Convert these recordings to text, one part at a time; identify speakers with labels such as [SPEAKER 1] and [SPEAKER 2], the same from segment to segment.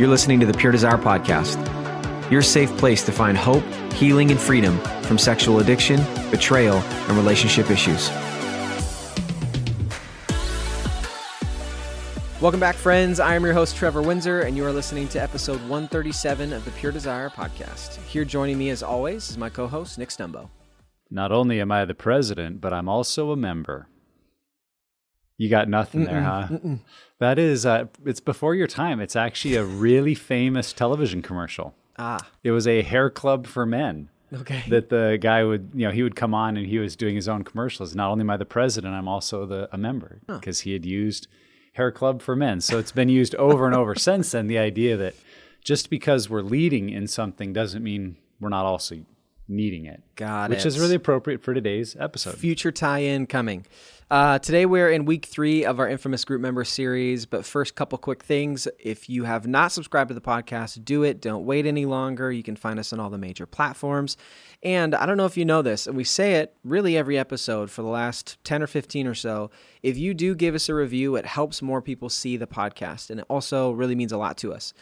[SPEAKER 1] You're listening to the Pure Desire Podcast, your safe place to find hope, healing, and freedom from sexual addiction, betrayal, and relationship issues. Welcome back, friends. I am your host, Trevor Windsor, and you are listening to episode 137 of the Pure Desire Podcast. Here joining me, as always, is my co host, Nick Stumbo.
[SPEAKER 2] Not only am I the president, but I'm also a member. You got nothing there, huh?
[SPEAKER 1] Mm-mm.
[SPEAKER 2] That is, uh, it's before your time. It's actually a really famous television commercial.
[SPEAKER 1] Ah,
[SPEAKER 2] It was a hair club for men
[SPEAKER 1] okay.
[SPEAKER 2] that the guy would, you know, he would come on and he was doing his own commercials. Not only am I the president, I'm also the a member because he had used hair club for men. So it's been used over and over since then. The idea that just because we're leading in something doesn't mean we're not also needing it.
[SPEAKER 1] Got it.
[SPEAKER 2] which is really appropriate for today's episode.
[SPEAKER 1] future tie-in coming. Uh, today we're in week three of our infamous group member series. But first, couple quick things. If you have not subscribed to the podcast, do it. Don't wait any longer. You can find us on all the major platforms. And I don't know if you know this, and we say it really every episode for the last 10 or 15 or so. If you do give us a review, it helps more people see the podcast, and it also really means a lot to us.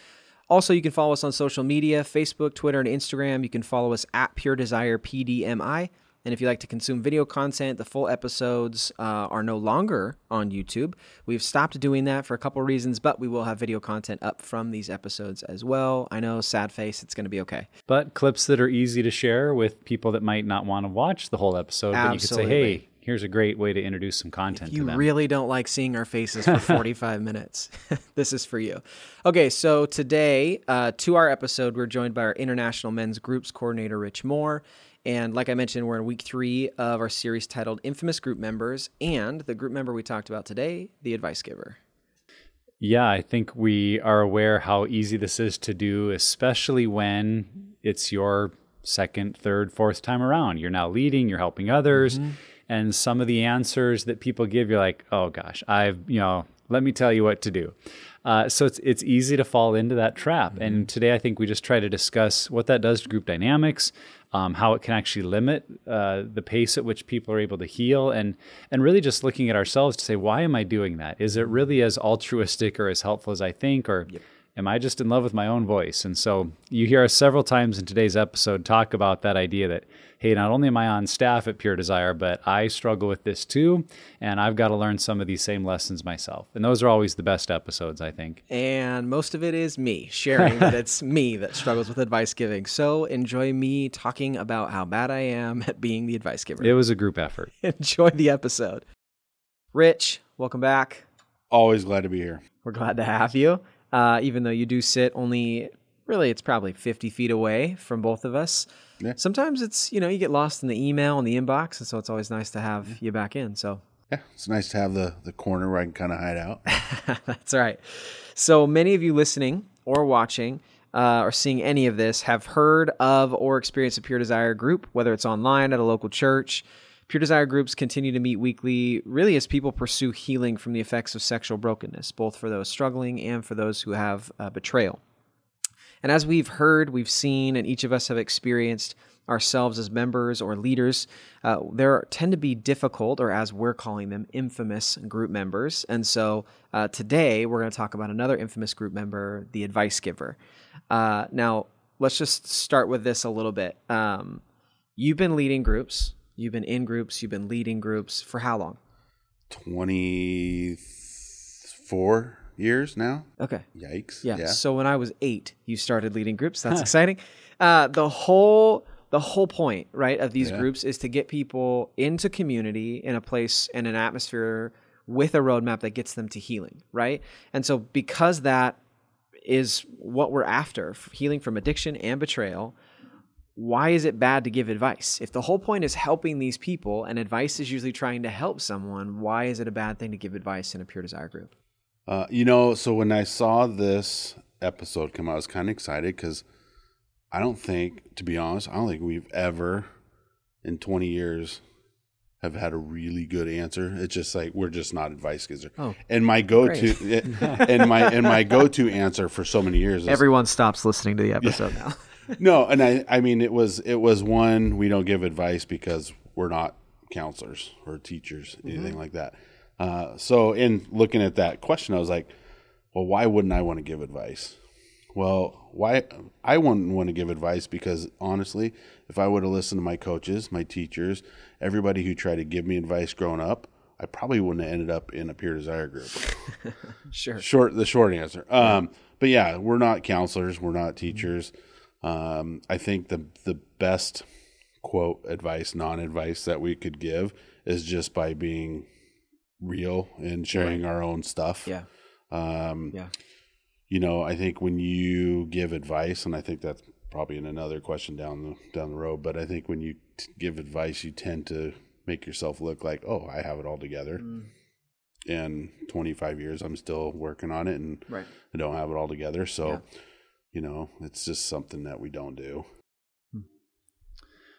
[SPEAKER 1] Also, you can follow us on social media Facebook, Twitter, and Instagram. You can follow us at Pure Desire PDMI. And if you like to consume video content, the full episodes uh, are no longer on YouTube. We've stopped doing that for a couple reasons, but we will have video content up from these episodes as well. I know, sad face, it's going to be okay.
[SPEAKER 2] but clips that are easy to share with people that might not want to watch the whole episode. But you could say, hey, here's a great way to introduce some content
[SPEAKER 1] If you
[SPEAKER 2] to them.
[SPEAKER 1] really don't like seeing our faces for 45 minutes, this is for you. Okay, so today, uh, to our episode, we're joined by our International Men's Groups Coordinator, Rich Moore. And like I mentioned, we're in week three of our series titled Infamous Group Members. And the group member we talked about today, the advice giver.
[SPEAKER 2] yeah, I think we are aware how easy this is to do, especially when it's your second, third, fourth time around. You're now leading, you're helping others. Mm-hmm. And some of the answers that people give, you're like, oh gosh, I've, you know, let me tell you what to do. Uh, so it's it's easy to fall into that trap. And today, I think we just try to discuss what that does to group dynamics, um, how it can actually limit uh, the pace at which people are able to heal, and and really just looking at ourselves to say, why am I doing that? Is it really as altruistic or as helpful as I think, or am I just in love with my own voice? And so you hear us several times in today's episode talk about that idea that, hey, not only am I on staff at Pure Desire, but I struggle with this too. And I've got to learn some of these same lessons myself. And those are always the best episodes, I think.
[SPEAKER 1] And most of it is me sharing that it's me that struggles with advice giving. So enjoy me talking about how bad I am at being the advice giver.
[SPEAKER 2] It was a group effort.
[SPEAKER 1] enjoy the episode. Rich, welcome back.
[SPEAKER 3] Always glad to be here.
[SPEAKER 1] We're glad to have you. Uh, even though you do sit only, really, it's probably 50 feet away from both of us.
[SPEAKER 3] Yeah.
[SPEAKER 1] Sometimes it's, you know, you get lost in the email and the inbox. And so it's always nice to have you back in. So
[SPEAKER 3] Yeah, it's nice to have the the corner where I can kind of hide out.
[SPEAKER 1] That's right. So many of you listening or watching uh, or seeing any of this have heard of or experienced a Pure Desire group, whether it's online at a local church. Pure Desire groups continue to meet weekly, really, as people pursue healing from the effects of sexual brokenness, both for those struggling and for those who have uh, betrayal. And as we've heard, we've seen, and each of us have experienced ourselves as members or leaders, uh, there tend to be difficult, or as we're calling them, infamous group members. And so uh, today we're going to talk about another infamous group member, the advice giver. Uh, now, let's just start with this a little bit. Um, you've been leading groups, you've been in groups, you've been leading groups for how long?
[SPEAKER 3] 24 years now.
[SPEAKER 1] Okay.
[SPEAKER 3] Yikes.
[SPEAKER 1] Yeah. So when I was eight, you started leading groups. That's exciting. Uh, the whole the whole point, right, of these
[SPEAKER 3] Yeah.
[SPEAKER 1] groups is to get people into community in a place and an atmosphere with a roadmap that gets them to healing, right? And so because that is what we're after, healing from addiction and betrayal, why is it bad to give advice? If the whole point is helping these people and advice is usually trying to help someone, why is it a bad thing to give advice in a pure desire group?
[SPEAKER 3] Uh, you know, so when I saw this episode come out, I was kind of excited because I don't think, to be honest, I don't think we've ever in 20 years have had a really good answer. It's just like we're just not advice givers.
[SPEAKER 1] Oh,
[SPEAKER 3] and my go-to and my and my go-to answer for so many years is
[SPEAKER 1] Everyone stops listening to the episode now.
[SPEAKER 3] No, and I I mean it was it was one we don't give advice because we're not counselors or teachers anything like that. Uh, so in looking at that question, I was like, well, why wouldn't I want to give advice? Well, why I wouldn't want to give advice because honestly, if I would have listened to my coaches, my teachers, everybody who tried to give me advice growing up, I probably wouldn't have ended up in a Pure Desire group.
[SPEAKER 1] Sure.
[SPEAKER 3] Short, the short answer. Um, but yeah, we're not counselors. We're not teachers. Um, I think the the best quote advice, non advice that we could give is just by being real and sharing our own stuff.
[SPEAKER 1] Yeah.
[SPEAKER 3] Um,
[SPEAKER 1] Yeah.
[SPEAKER 3] you know, I think when you give advice, and I think that's probably in another question down the down the road, but I think when you t- give advice, you tend to make yourself look like, oh, I have it all together. In 25 years, I'm still working on it, and
[SPEAKER 1] Right.
[SPEAKER 3] I don't have it all together. So,
[SPEAKER 1] Yeah.
[SPEAKER 3] You know, it's just something that we don't do. Hmm.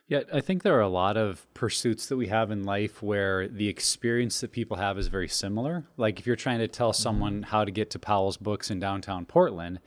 [SPEAKER 2] Yeah, I think there are a lot of pursuits that we have in life where the experience that people have is very similar. Like if you're trying to tell mm-hmm. someone how to get to Powell's Books in downtown Portland,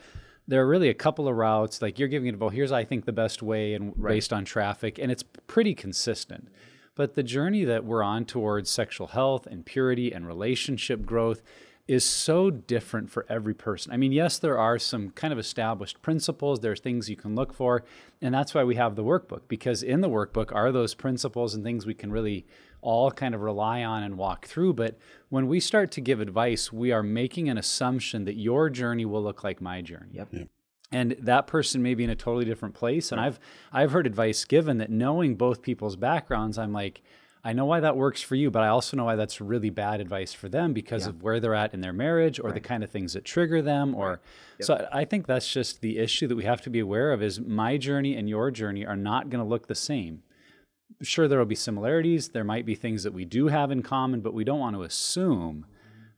[SPEAKER 2] there are really a couple of routes. Like you're giving it, well, here's I think the best way, and based on traffic, and it's pretty consistent. But the journey that we're on towards sexual health and purity and relationship growth is so different for every person. I mean, yes, there are some kind of established principles, there's things you can look for, and that's why we have the workbook because in the workbook are those principles and things we can really all kind of rely on and walk through, but when we start to give advice, we are making an assumption that your journey will look like my journey.
[SPEAKER 1] Yep.
[SPEAKER 2] And that person may be in a totally different place and I've I've heard advice given that knowing both people's backgrounds, I'm like I know why that works for you, but I also know why that's really bad advice for them because of where they're at in their marriage or the kind of things that trigger them or so I I think that's just the issue that we have to be aware of is my journey and your journey are not going to look the same. Sure there will be similarities, there might be things that we do have in common, but we don't want to assume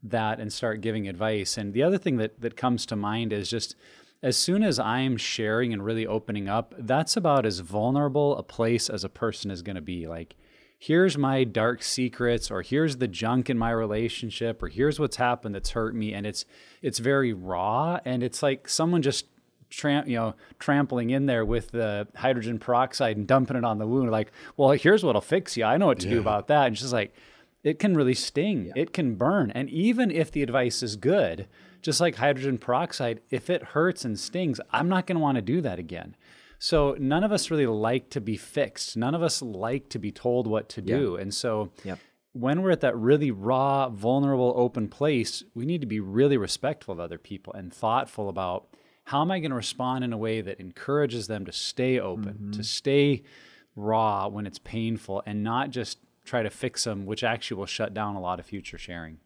[SPEAKER 2] that and start giving advice. And the other thing that that comes to mind is just as soon as I'm sharing and really opening up, that's about as vulnerable a place as a person is going to be. Like, here's my dark secrets, or here's the junk in my relationship, or here's what's happened that's hurt me, and it's it's very raw, and it's like someone just tram, you know, trampling in there with the hydrogen peroxide and dumping it on the wound. Like, well, here's what'll fix you. I know what to do about that. And she's like, it can really sting. It can burn. And even if the advice is good, just like hydrogen peroxide, if it hurts and stings, I'm not going to want to do that again. So none of us really like to be fixed. None of us like to be told what to do. And so
[SPEAKER 1] Yep.
[SPEAKER 2] when we're at that really raw, vulnerable, open place, we need to be really respectful of other people and thoughtful about how am I going to respond in a way that encourages them to stay open, to mm-hmm. stay raw when it's painful, and not just try to fix them, which actually will shut down a lot of future sharing.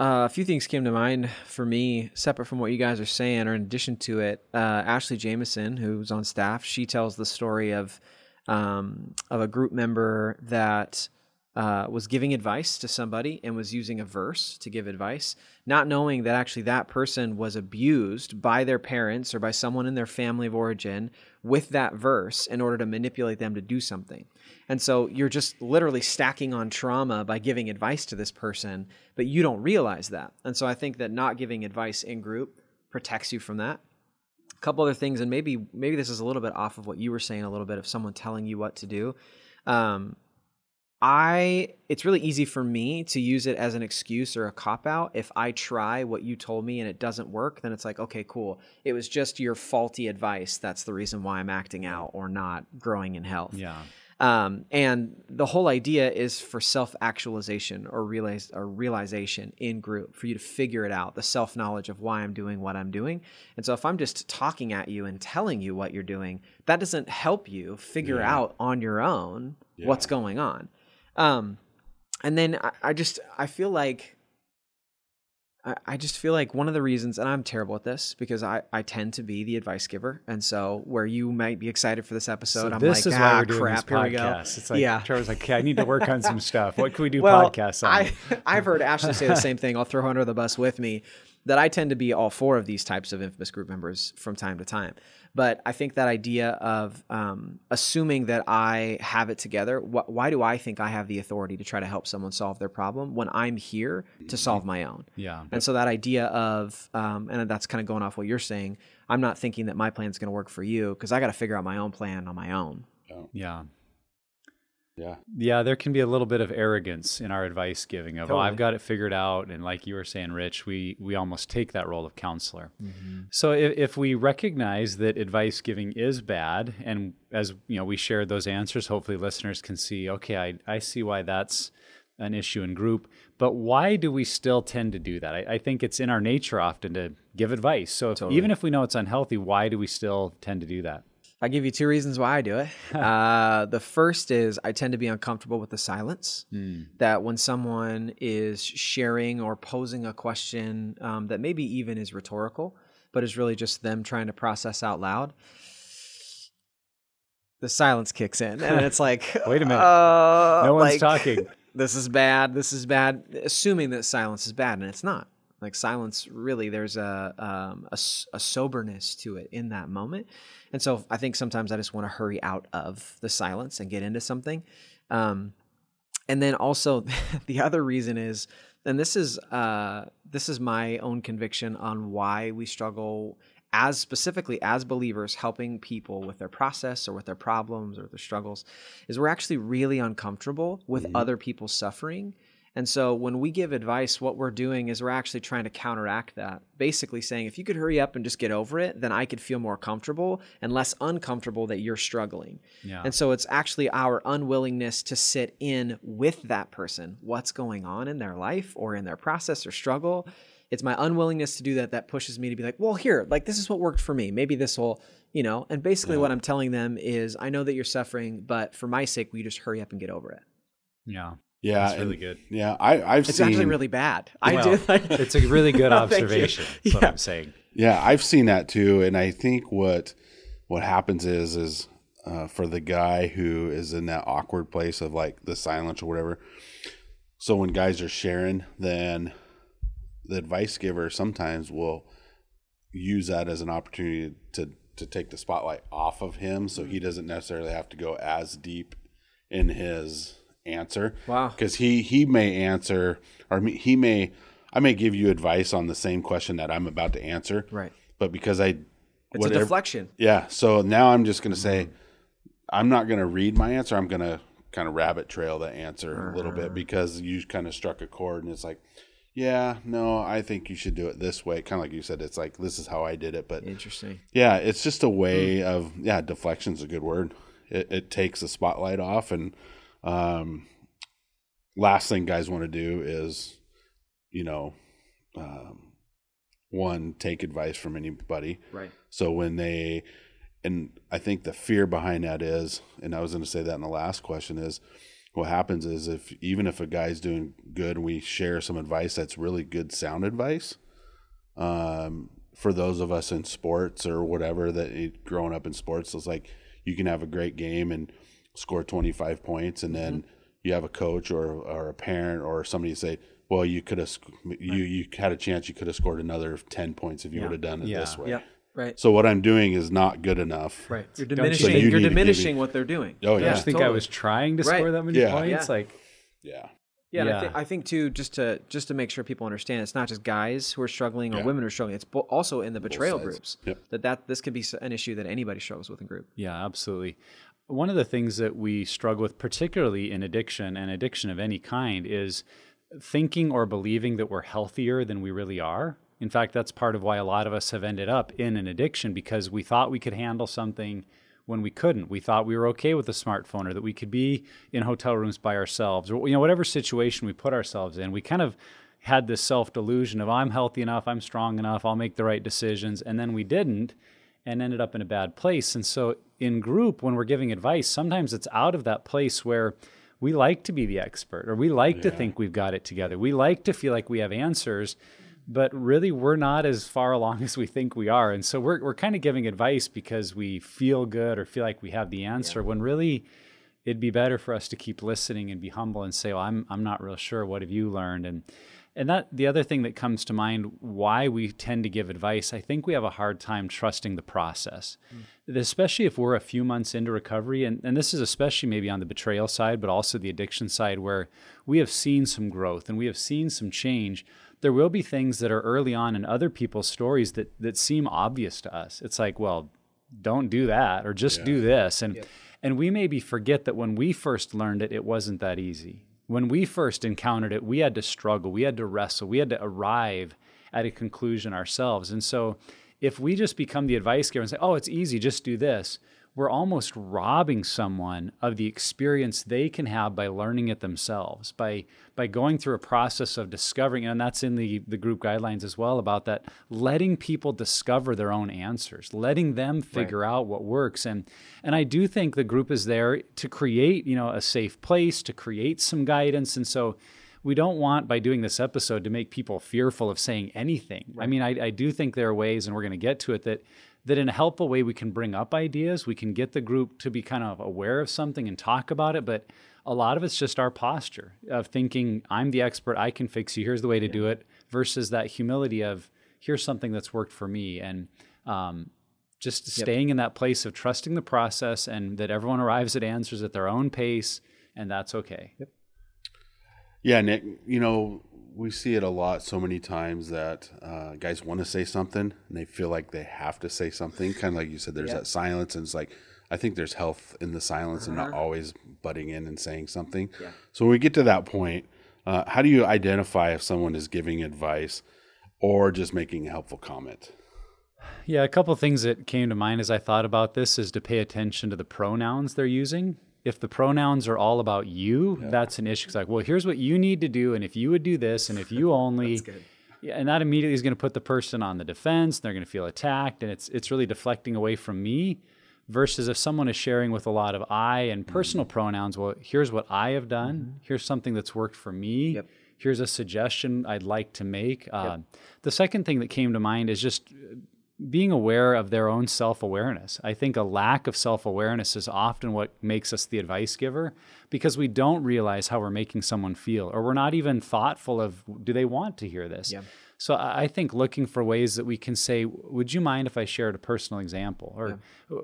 [SPEAKER 1] Uh, a few things came to mind for me, separate from what you guys are saying, or in addition to it. Uh, Ashley Jameson, who's on staff, she tells the story of um, of a group member that uh, was giving advice to somebody and was using a verse to give advice, not knowing that actually that person was abused by their parents or by someone in their family of origin with that verse in order to manipulate them to do something. And so you're just literally stacking on trauma by giving advice to this person, but you don't realize that. And so I think that not giving advice in group protects you from that. A couple other things, and maybe maybe this is a little bit off of what you were saying a little bit of someone telling you what to do. Um, I it's really easy for me to use it as an excuse or a cop out. If I try what you told me and it doesn't work, then it's like, okay, cool. It was just your faulty advice. That's the reason why I'm acting out or not growing in health.
[SPEAKER 2] Yeah.
[SPEAKER 1] Um, and the whole idea is for self actualization or realize or realization in group for you to figure it out, the self knowledge of why I'm doing what I'm doing. And so if I'm just talking at you and telling you what you're doing, that doesn't help you figure
[SPEAKER 3] Yeah.
[SPEAKER 1] out on your own what's going on. Um, and then I, I just I feel like I, I just feel like one of the reasons, and I'm terrible at this because I, I tend to be the advice giver, and so where you might be excited for this episode,
[SPEAKER 2] So
[SPEAKER 1] I'm
[SPEAKER 2] this
[SPEAKER 1] like,
[SPEAKER 2] is
[SPEAKER 1] ah,
[SPEAKER 2] why we're doing
[SPEAKER 1] crap,
[SPEAKER 2] this
[SPEAKER 1] here we go.
[SPEAKER 2] It's like
[SPEAKER 1] yeah.
[SPEAKER 2] Trevor's like, okay, I need to work on some stuff. What can we do
[SPEAKER 1] well,
[SPEAKER 2] podcasts on?
[SPEAKER 1] I, I've heard Ashley say the same thing. I'll throw her under the bus with me. That I tend to be all four of these types of infamous group members from time to time. But I think that idea of um, assuming that I have it together, wh- why do I think I have the authority to try to help someone solve their problem when I'm here to solve my own?
[SPEAKER 2] yeah.
[SPEAKER 1] And so that idea of, um, and that's kind of going off what you're saying, I'm not thinking that my plan is going to work for you because I got to figure out my own plan on my own.
[SPEAKER 2] Yeah.
[SPEAKER 3] Yeah.
[SPEAKER 2] Yeah, there can be a little bit of arrogance in our advice giving of, oh, I've got it figured out. And like you were saying, Rich, we, we almost take that role of counselor.
[SPEAKER 1] Mm-hmm.
[SPEAKER 2] So if, if we recognize that advice giving is bad, and as you know, we shared those answers, hopefully listeners can see, okay, I, I see why that's an issue in group. But why do we still tend to do that? I, I think it's in our nature often to give advice. So if, even if we know it's unhealthy, why do we still tend to do that?
[SPEAKER 1] I'll give you two reasons why I do it. uh, the first is I tend to be uncomfortable with the silence. That when someone is sharing or posing a question um, that maybe even is rhetorical, but is really just them trying to process out loud, the silence kicks in. And it's like,
[SPEAKER 2] Wait a minute.
[SPEAKER 1] uh,
[SPEAKER 2] No one's
[SPEAKER 1] like,
[SPEAKER 2] talking.
[SPEAKER 1] This is bad. This is bad. Assuming that silence is bad, and it's not. Like silence, really, there's a, um, a, a soberness to it in that moment. And so I think sometimes I just want to hurry out of the silence and get into something. Um, and then also the other reason is, and this is uh, this is my own conviction on why we struggle as specifically as believers helping people with their process or with their problems or their struggles is we're actually really uncomfortable with other people's suffering and so when we give advice, what we're doing is we're actually trying to counteract that. Basically saying, if you could hurry up and just get over it, then I could feel more comfortable and less uncomfortable that you're struggling.
[SPEAKER 2] Yeah.
[SPEAKER 1] And so it's actually our unwillingness to sit in with that person, what's going on in their life or in their process or struggle. It's my unwillingness to do that that pushes me to be like, well, here, like this is what worked for me. Maybe this will, you know, and basically what I'm telling them is, I know that you're suffering, but for my sake, will you just hurry up and get over it?
[SPEAKER 2] yeah.
[SPEAKER 3] Yeah.
[SPEAKER 2] That's really
[SPEAKER 3] and-
[SPEAKER 2] good.
[SPEAKER 3] Yeah. I, I've
[SPEAKER 1] It's
[SPEAKER 3] seen, It's
[SPEAKER 1] actually really bad. I
[SPEAKER 2] Well,
[SPEAKER 1] do like
[SPEAKER 2] it's a really good
[SPEAKER 1] Thank you.
[SPEAKER 2] observation. That's what
[SPEAKER 1] Yeah.
[SPEAKER 2] I'm saying.
[SPEAKER 3] Yeah, I've seen that too, and I think what what happens is is uh, for the guy who is in that awkward place of like the silence or whatever. So when guys are sharing, then the advice giver sometimes will use that as an opportunity to to take the spotlight off of him, so he doesn't necessarily have to go as deep in his answer.
[SPEAKER 1] Wow.
[SPEAKER 3] because he he may answer or he may I may give you advice on the same question that I'm about to answer,
[SPEAKER 1] Right.
[SPEAKER 3] but because I
[SPEAKER 1] It's a deflection.
[SPEAKER 3] yeah, so now I'm just going to say mm-hmm. I'm not going to read my answer. I'm going to kind of rabbit trail the answer a little bit uh-huh. because you kind of struck a chord and it's like, yeah, no, I think you should do it this way. Kind of like you said, it's like this is how I did it, but
[SPEAKER 1] Interesting.
[SPEAKER 3] yeah, it's just a hmm. way of yeah, deflection's a good word. It, it takes the spotlight off, and um, last thing guys want to do is, you know, um, one take advice from anybody.
[SPEAKER 1] Right.
[SPEAKER 3] So when they, and I think the fear behind that is, and I was going to say that in the last question is, what happens is if even if a guy's doing good, and we share some advice that's really good sound advice. Um, for those of us in sports or whatever that growing up in sports, it's like you can have a great game and score 25 points, and then mm-hmm. you have a coach or or a parent or somebody say, "Well, you could have you you had a chance. You could have scored another 10 points if you would have done it
[SPEAKER 2] Yeah.
[SPEAKER 3] this way."
[SPEAKER 1] Yep. Right.
[SPEAKER 3] So what I'm doing is not good enough.
[SPEAKER 1] Right. You're diminishing.
[SPEAKER 2] think-
[SPEAKER 3] you
[SPEAKER 1] you're
[SPEAKER 3] need to give
[SPEAKER 1] diminishing
[SPEAKER 3] me-
[SPEAKER 1] what they're doing.
[SPEAKER 3] Oh, yeah.
[SPEAKER 2] Don't you think I was trying to
[SPEAKER 1] Right.
[SPEAKER 2] score that many
[SPEAKER 3] Yeah.
[SPEAKER 2] points?
[SPEAKER 1] Yeah.
[SPEAKER 2] Like,
[SPEAKER 3] Yeah.
[SPEAKER 1] Yeah, and I,
[SPEAKER 2] Yeah.
[SPEAKER 1] think, I think too, just to just to make sure people understand, it's not just guys who are struggling or
[SPEAKER 3] Yeah.
[SPEAKER 1] women who are struggling. It's bo- also in the betrayal groups
[SPEAKER 3] Yep.
[SPEAKER 1] that that this could be an issue that anybody struggles with in group.
[SPEAKER 2] Yeah, absolutely. One of the things that we struggle with, particularly in addiction and addiction of any kind, is thinking or believing that we're healthier than we really are. In fact, that's part of why a lot of us have ended up in an addiction because we thought we could handle something when we couldn't. We thought we were okay with a smartphone or that we could be in hotel rooms by ourselves or you know whatever situation we put ourselves in. We kind of had this self-delusion of I'm healthy enough, I'm strong enough, I'll make the right decisions and then we didn't and ended up in a bad place. And so in group when we're giving advice, sometimes it's out of that place where we like to be the expert or we like to think we've got it together. We like to feel like we have answers, but really we're not as far along as we think we are. And so we're we're kind of giving advice because we feel good or feel like we have the answer when really it'd be better for us to keep listening and be humble and say, "Well, I'm I'm not real sure. What have you learned?" And and that the other thing that comes to mind why we tend to give advice, I think we have a hard time trusting the process. Hmm. Especially if we're a few months into recovery and, and this is especially maybe on the betrayal side, but also the addiction side where we have seen some growth and we have seen some change. There will be things that are early on in other people's stories that that seem obvious to us. It's like, well, don't do that or just do this and and we maybe forget that when we first learned it it wasn't that easy when we first encountered it we had to struggle we had to wrestle we had to arrive at a conclusion ourselves. And so if we just become the advice giver and say oh it's easy just do this we're almost robbing someone of the experience they can have by learning it themselves by by going through a process of discovering and that's in the the group guidelines as well about that letting people discover their own answers letting them figure out what works. And and I do think the group is there to create you know a safe place to create some guidance. And so we don't want by doing this episode to make people fearful of saying anything. I mean, I, I do think there are ways, and we're going to get to it that that in a helpful way we can bring up ideas. We can get the group to be kind of aware of something and talk about it. But a lot of it's just our posture of thinking, "I'm the expert. I can fix you. Here's the way to do it," versus that humility of, "Here's something that's worked for me." And um, just staying in that place of trusting the process and that everyone arrives at answers at their own pace, and that's okay.
[SPEAKER 3] Yeah, Nick, you know, we see it a lot so many times that uh, guys want to say something and they feel like they have to say something. Kind of like you said, there's that silence, and it's like, I think there's health in the silence and not always butting in and saying something. So when we get to that point, uh, how do you identify if someone is giving advice or just making a helpful comment?
[SPEAKER 2] Yeah, a couple things that came to mind as I thought about this is to pay attention to the pronouns they're using. If the pronouns are all about you, that's an issue. It's like, well, here's what you need to do, and if you would do this, and if you only, yeah, and that immediately is going to put the person on the defense. And they're going to feel attacked, and it's it's really deflecting away from me. Versus if someone is sharing with a lot of I and personal mm-hmm. pronouns, well, here's what I have done. Mm-hmm. Here's something that's worked for me.
[SPEAKER 1] Yep.
[SPEAKER 2] Here's a suggestion I'd like to make. Uh, the second thing that came to mind is just uh, being aware of their own self awareness. I think a lack of self awareness is often what makes us the advice giver because we don't realize how we're making someone feel, or we're not even thoughtful of do they want to hear this?
[SPEAKER 1] Yeah.
[SPEAKER 2] So I think looking for ways that we can say, would you mind if I shared a personal example? Or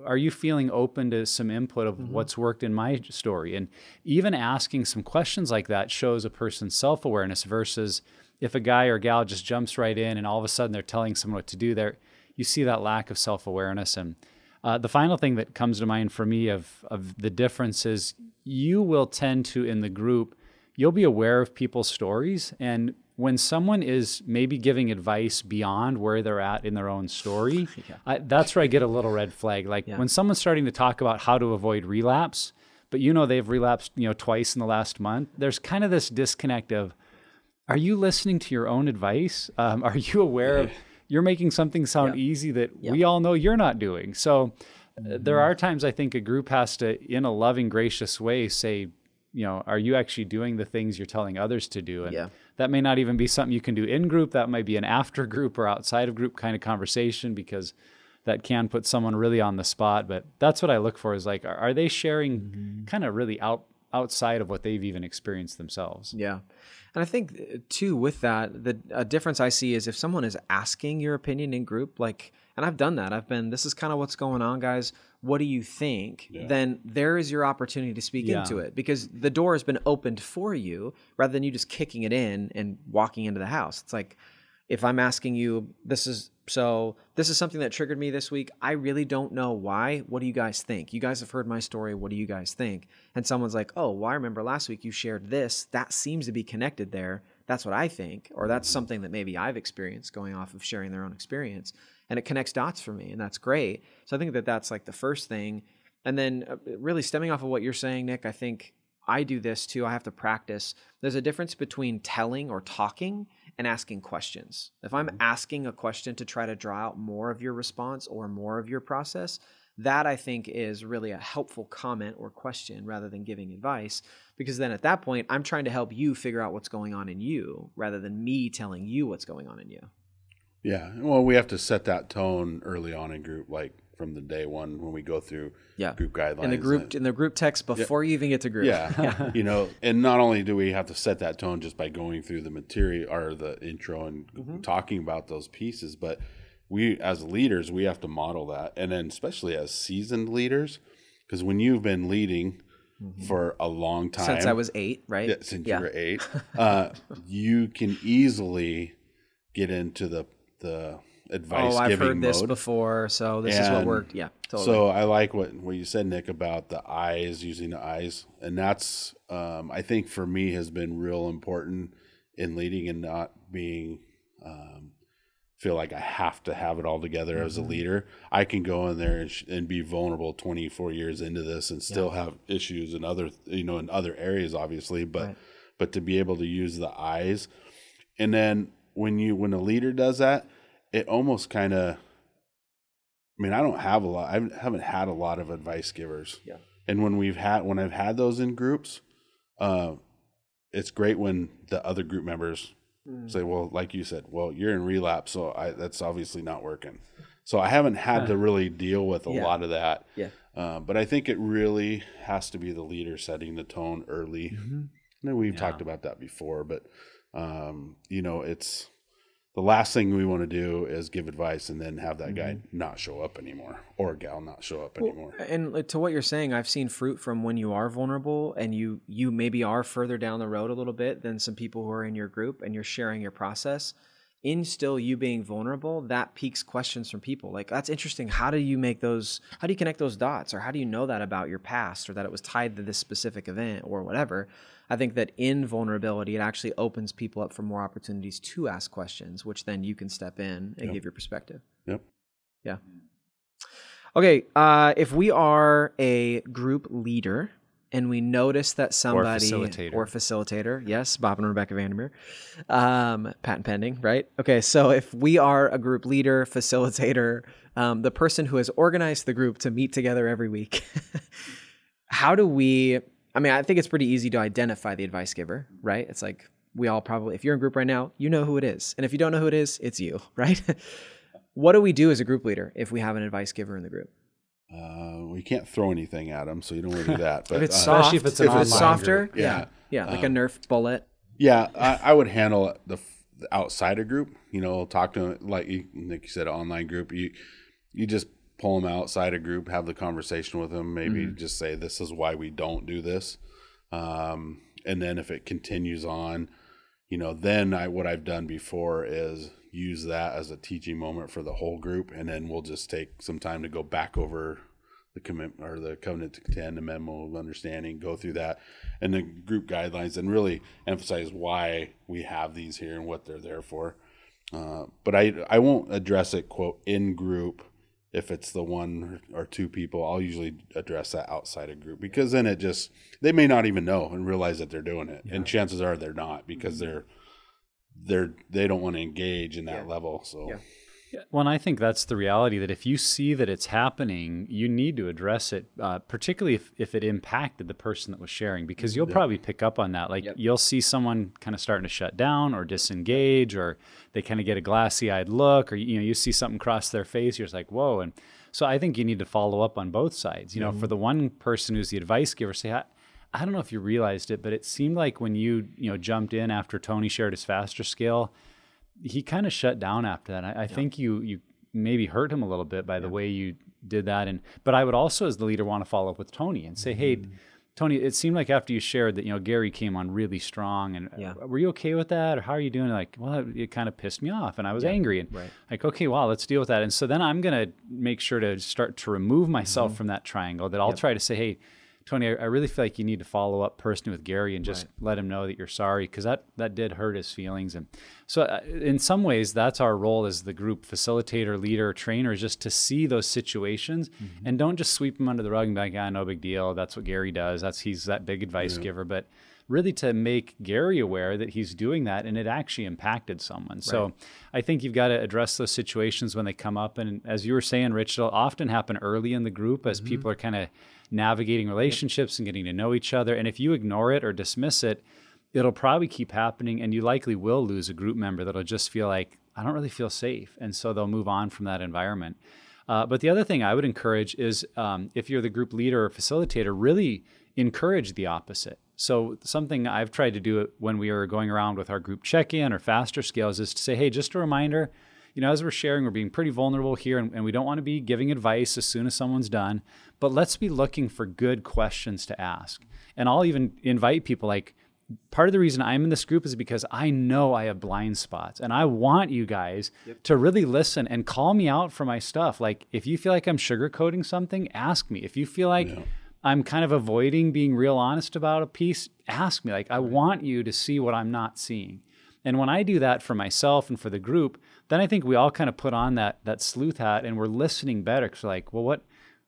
[SPEAKER 2] are you feeling open to some input of mm-hmm. what's worked in my story? And even asking some questions like that shows a person's self awareness versus if a guy or gal just jumps right in and all of a sudden they're telling someone what to do, there you see that lack of self awareness. And uh, the final thing that comes to mind for me of of the difference is you will tend to in the group you'll be aware of people's stories. And when someone is maybe giving advice beyond where they're at in their own story I, that's where i get a little red flag. Like when someone's starting to talk about how to avoid relapse but you know they've relapsed you know twice in the last month there's kind of this disconnect of are you listening to your own advice? Um, are you aware of you're making something sound easy that we all know you're not doing. So uh, there are times i think a group has to in a loving gracious way say you know are you actually doing the things you're telling others to do? And
[SPEAKER 1] Yeah.
[SPEAKER 2] that may not even be something you can do in group. That might be an after group or outside of group kind of conversation because that can put someone really on the spot. But that's what i look for is like are, are they sharing kind of really out outside of what they've even experienced themselves?
[SPEAKER 1] Yeah. And I think uh, too with that, the a difference I see is if someone is asking your opinion in group, like, and I've done that. I've been, this is kind of what's going on, guys. what do you think?
[SPEAKER 3] Yeah.
[SPEAKER 1] Then there is your opportunity to speak
[SPEAKER 2] Yeah.
[SPEAKER 1] into it because the door has been opened for you rather than you just kicking it in and walking into the house. It's like if I'm asking you, this is so this is something that triggered me this week. I really don't know why. What do you guys think? You guys have heard my story. What do you guys think? And someone's like, oh, well, I remember last week you shared this. That seems to be connected there. That's what I think. Or that's something that maybe I've experienced going off of sharing their own experience. And it connects dots for me. And that's great. So I think that that's like the first thing. And then, uh, really stemming off of what you're saying, Nick, I think I do this too. I have to practice. There's a difference between telling or talking and asking questions. If I'm mm-hmm. asking a question to try to draw out more of your response or more of your process, that I think is really a helpful comment or question rather than giving advice. Because then at that point, I'm trying to help you figure out what's going on in you rather than me telling you what's going on in you.
[SPEAKER 3] Yeah. Well, we have to set that tone early on in group, like from the day one when we go through
[SPEAKER 1] Yeah.
[SPEAKER 3] group guidelines.
[SPEAKER 1] In the group in the group text before you even get to group.
[SPEAKER 3] Yeah. you know, and not only do we have to set that tone just by going through the material or the intro and
[SPEAKER 1] Mm-hmm.
[SPEAKER 3] talking about those pieces, but we as leaders, we have to model that. And then especially as seasoned leaders, because when you've been leading for a long time
[SPEAKER 1] Mm-hmm. Since I was eight, right?
[SPEAKER 3] yeah, since you were eight, uh, you can easily get into the the advice
[SPEAKER 1] Oh, I've heard this before, so this is what worked. Yeah, totally.
[SPEAKER 3] So I like what what you said, Nick, about the eyes using the eyes, and that's um, I think for me has been real important in leading and not being um, feel like I have to have it all together as a
[SPEAKER 1] Mm-hmm.
[SPEAKER 3] leader. I can go in there and, sh- and be vulnerable 24 years into this and still have issues in other you know in other areas, obviously, but
[SPEAKER 1] Right.
[SPEAKER 3] but to be able to use the eyes, and then when you when a leader does that, it almost kind of I mean, I don't have a lot. I haven't had a lot of advice givers.
[SPEAKER 1] Yeah.
[SPEAKER 3] And when we've had when I've had those in groups, uh, it's great when the other group members
[SPEAKER 1] Mm.
[SPEAKER 3] say, "Well, like you said, well, you're in relapse, so I, that's obviously not working." So I haven't had to really deal with a
[SPEAKER 1] Yeah.
[SPEAKER 3] lot of that.
[SPEAKER 1] Yeah.
[SPEAKER 3] Uh, but I think it really has to be the leader setting the tone early.
[SPEAKER 1] Mm-hmm.
[SPEAKER 3] I know we've
[SPEAKER 2] Yeah.
[SPEAKER 3] talked about that before, but um, you know, it's the last thing we want to do is give advice and then have that guy mm-hmm. not show up anymore or gal not show up anymore.
[SPEAKER 1] And to what you're saying, I've seen fruit from when you are vulnerable and you you maybe are further down the road a little bit than some people who are in your group and you're sharing your process. In still you being vulnerable, that piques questions from people. Like that's interesting. How do you make those? How do you connect those dots, or how do you know that about your past, or that it was tied to this specific event, or whatever? I think that in vulnerability, it actually opens people up for more opportunities to ask questions, which then you can step in and
[SPEAKER 3] Yep.
[SPEAKER 1] give your perspective.
[SPEAKER 3] Yep.
[SPEAKER 1] Yeah. Okay, uh, if we are a group leader and we notice that somebody
[SPEAKER 2] facilitator.
[SPEAKER 1] or facilitator, yes, Bob and Rebecca Vandermeer, um, patent pending, right? Okay, so if we are a group leader, facilitator, um, the person who has organized the group to meet together every week, how do we? I mean, I think it's pretty easy to identify the advice giver, right? It's like we all probably, if you're in group right now, you know who it is, and if you don't know who it is, it's you, right? what do we do as a group leader if we have an advice giver in the group?
[SPEAKER 3] Uh, we can't throw anything at them, so you don't want to do that. But
[SPEAKER 1] If it's
[SPEAKER 3] uh,
[SPEAKER 1] soft,
[SPEAKER 2] if it's an
[SPEAKER 1] if it's softer,
[SPEAKER 2] group.
[SPEAKER 1] yeah,
[SPEAKER 3] Yeah.
[SPEAKER 1] yeah, like a Nerf bullet.
[SPEAKER 3] Yeah, I, I would handle the, the outsider group. You know, talk to them, like you, Nick you said, online group. You you just pull them outside a group, have the conversation with them. Maybe just say this is why we don't do this. Um, and then if it continues on, you know, then I what I've done before is use that as a teaching moment for the whole group, and then we'll just take some time to go back over the commit or the covenant to contend, the memo of understanding, go through that, and the group guidelines, and really emphasize why we have these here and what they're there for. Uh, but I I won't address it quote in group if it's the one or two people. I'll usually address that outside a group because then it just they may not even know and realize that they're doing it, and chances are they're not because mm-hmm. they're they're they don't want to engage in that level. So
[SPEAKER 1] Yeah.
[SPEAKER 2] Well, and I think that's the reality that if you see that it's happening, you need to address it, uh, particularly if, if it impacted the person that was sharing, because you'll probably pick up on that. Like
[SPEAKER 1] Yep.
[SPEAKER 2] you'll see someone kind of starting to shut down or disengage, or they kind of get a glassy eyed look, or you know, you see something cross their face, you're just like, whoa. And so I think you need to follow up on both sides. You know, for the one person who's the advice giver, say, I, I don't know if you realized it, but it seemed like when you you know jumped in after Tony shared his faster scale, he kind of shut down after that. I, I think you you maybe hurt him a little bit by the way you did that. And but I would also, as the leader, want to follow up with Tony and say, hey. Tony, it seemed like after you shared that you know Gary came on really strong, and
[SPEAKER 1] Yeah.
[SPEAKER 2] uh, were you okay with that, or how are you doing? Like, well, it, it kind of pissed me off, and I was angry, and
[SPEAKER 1] right.
[SPEAKER 2] like, okay, wow, let's deal with that. And so then I'm gonna make sure to start to remove myself
[SPEAKER 1] Mm-hmm.
[SPEAKER 2] from that triangle. That I'll try to say, hey, Tony, I, I really feel like you need to follow up personally with Gary and just let him know that you're sorry because that that did hurt his feelings. And so, uh, in some ways, that's our role as the group facilitator, leader, trainer, is just to see those situations
[SPEAKER 1] Mm-hmm.
[SPEAKER 2] and don't just sweep them under the rug and be like, ah, no big deal. That's what Gary does. That's he's that big advice giver, but really to make Gary aware that he's doing that and it actually impacted someone. So I think you've got to address those situations when they come up. And as you were saying, Rich, it'll often happen early in the group as people are kind of navigating relationships and getting to know each other. And if you ignore it or dismiss it, it'll probably keep happening and you likely will lose a group member that'll just feel like, I don't really feel safe. And so they'll move on from that environment. Uh, but the other thing I would encourage is um, if you're the group leader or facilitator, really encourage the opposite. So something I've tried to do when we are going around with our group check-in or faster scales is to say, hey, just a reminder, you know, as we're sharing, we're being pretty vulnerable here, and, and we don't want to be giving advice as soon as someone's done. But let's be looking for good questions to ask. And I'll even invite people like, part of the reason I'm in this group is because I know I have blind spots and I want you guys to really listen and call me out for my stuff. Like if you feel like I'm sugarcoating something, ask me. If you feel like I'm kind of avoiding being real honest about a piece, ask me. Like I want you to see what I'm not seeing. And when I do that for myself and for the group, then I think we all kind of put on that that sleuth hat and we're listening better. Cause like, well, what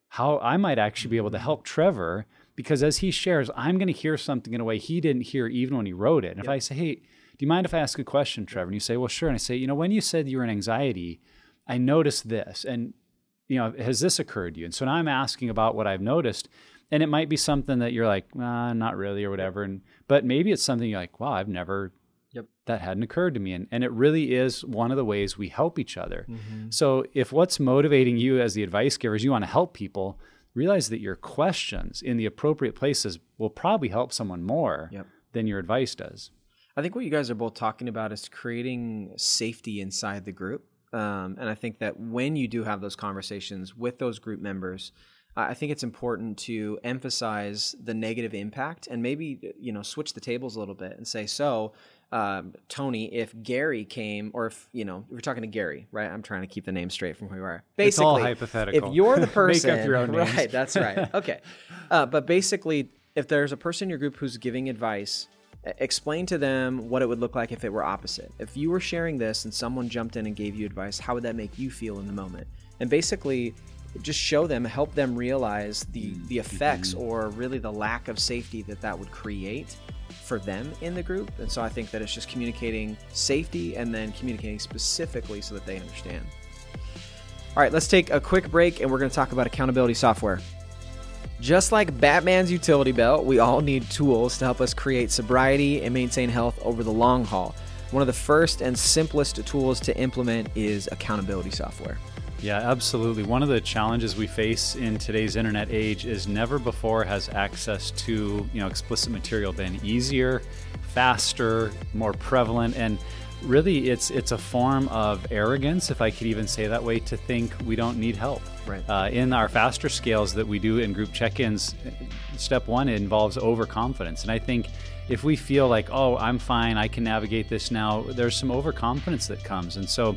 [SPEAKER 2] how I might actually be able to help Trevor because as he shares, I'm going to hear something in a way he didn't hear even when he wrote it. And if I say, "Hey, do you mind if I ask a question, Trevor?" and you say, "Well, sure," and I say, "You know, when you said you were in anxiety, I noticed this, and you know, has this occurred to you?" And so now I'm asking about what I've noticed, and it might be something that you're like, uh, "Not really," or whatever, and but maybe it's something you're like, "Wow, I've never."
[SPEAKER 1] Yep.
[SPEAKER 2] That hadn't occurred to me. And, and it really is one of the ways we help each other.
[SPEAKER 1] Mm-hmm.
[SPEAKER 2] So, if what's motivating you as the advice giver is you want to help people, realize that your questions in the appropriate places will probably help someone more
[SPEAKER 1] Yep.
[SPEAKER 2] than your advice does.
[SPEAKER 1] I think what you guys are both talking about is creating safety inside the group. Um, and I think that when you do have those conversations with those group members, I think it's important to emphasize the negative impact and maybe you know switch the tables a little bit and say, so um, Tony, if Gary came, or if you know, you're talking to Gary, right? I'm trying to keep the name straight from who we are. Basically,
[SPEAKER 2] It's all hypothetical.
[SPEAKER 1] If you're the person,
[SPEAKER 2] Make up your own names.
[SPEAKER 1] right? That's right. Okay, uh, but basically, if there's a person in your group who's giving advice, explain to them what it would look like if it were opposite. If you were sharing this and someone jumped in and gave you advice, how would that make you feel in the moment? And basically, just show them, help them realize the the effects or really the lack of safety that that would create for them in the group. And so I think that it's just communicating safety and then communicating specifically so that they understand. All right, let's take a quick break and we're going to talk about accountability software. Just like Batman's utility belt, we all need tools to help us create sobriety and maintain health over the long haul. One of the first and simplest tools to implement is accountability software.
[SPEAKER 2] Yeah, absolutely. One of the challenges we face in today's internet age is never before has access to, you know, explicit material been easier, faster, more prevalent and really it's it's a form of arrogance if I could even say that way to think we don't need help.
[SPEAKER 1] Right.
[SPEAKER 2] Uh, in our faster scales that we do in group check-ins, step 1 involves overconfidence and I think if we feel like, "Oh, I'm fine, I can navigate this now," there's some overconfidence that comes. And so